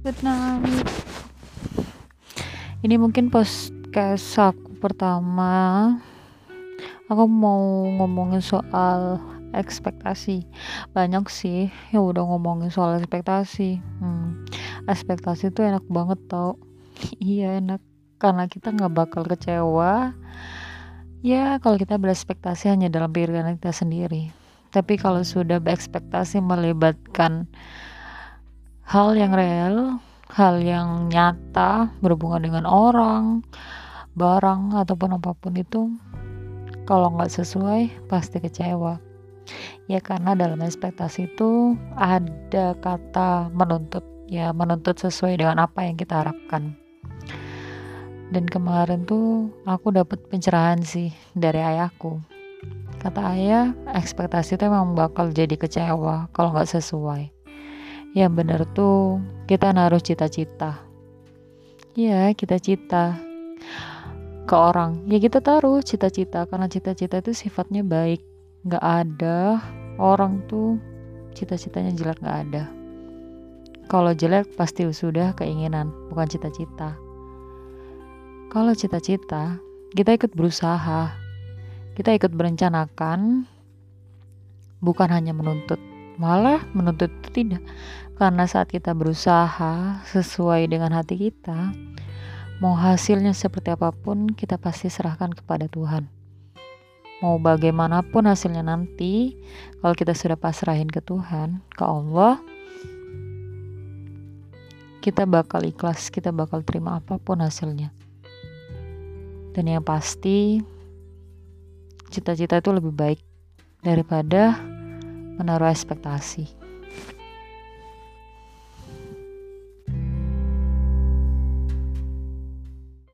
good night ini mungkin podcast aku pertama. Aku mau ngomongin soal ekspektasi. Banyak sih yang udah ngomongin soal ekspektasi. Hmm, ekspektasi itu enak banget tau. Iya enak. Karena kita nggak bakal kecewa. Ya kalau kita berespektasi hanya dalam pikiran kita sendiri. Tapi kalau sudah berekspektasi melibatkan hal yang real, hal yang nyata berhubungan dengan orang, barang ataupun apa pun itu, kalau nggak sesuai pasti kecewa. Ya karena dalam ekspektasi itu ada kata menuntut, ya menuntut sesuai dengan apa yang kita harapkan. Dan kemarin tuh aku dapat pencerahan sih dari ayahku. Kata ayah, ekspektasi itu memang bakal jadi kecewa kalau nggak sesuai yang benar tuh. Kita naruh cita-cita. Ya kita cita ke orang. Ya kita taruh cita-cita. Karena cita-cita itu sifatnya baik. Nggak ada orang tuh cita-citanya jelek nggak ada. Kalau jelek pasti sudah keinginan bukan cita-cita. Kalau cita-cita kita ikut berusaha. Kita ikut berencanakan bukan hanya menuntut malah menuntut itu tidak. Karena saat kita berusaha sesuai dengan hati kita mau hasilnya seperti apa pun kita pasti serahkan kepada Tuhan. Mau bagaimanapun hasilnya nanti kalau kita sudah pasrahin ke Tuhan ke Allah kita bakal ikhlas kita bakal terima apa pun hasilnya. Dan yang pasti cita-cita itu lebih baik daripada menaruh ekspektasi.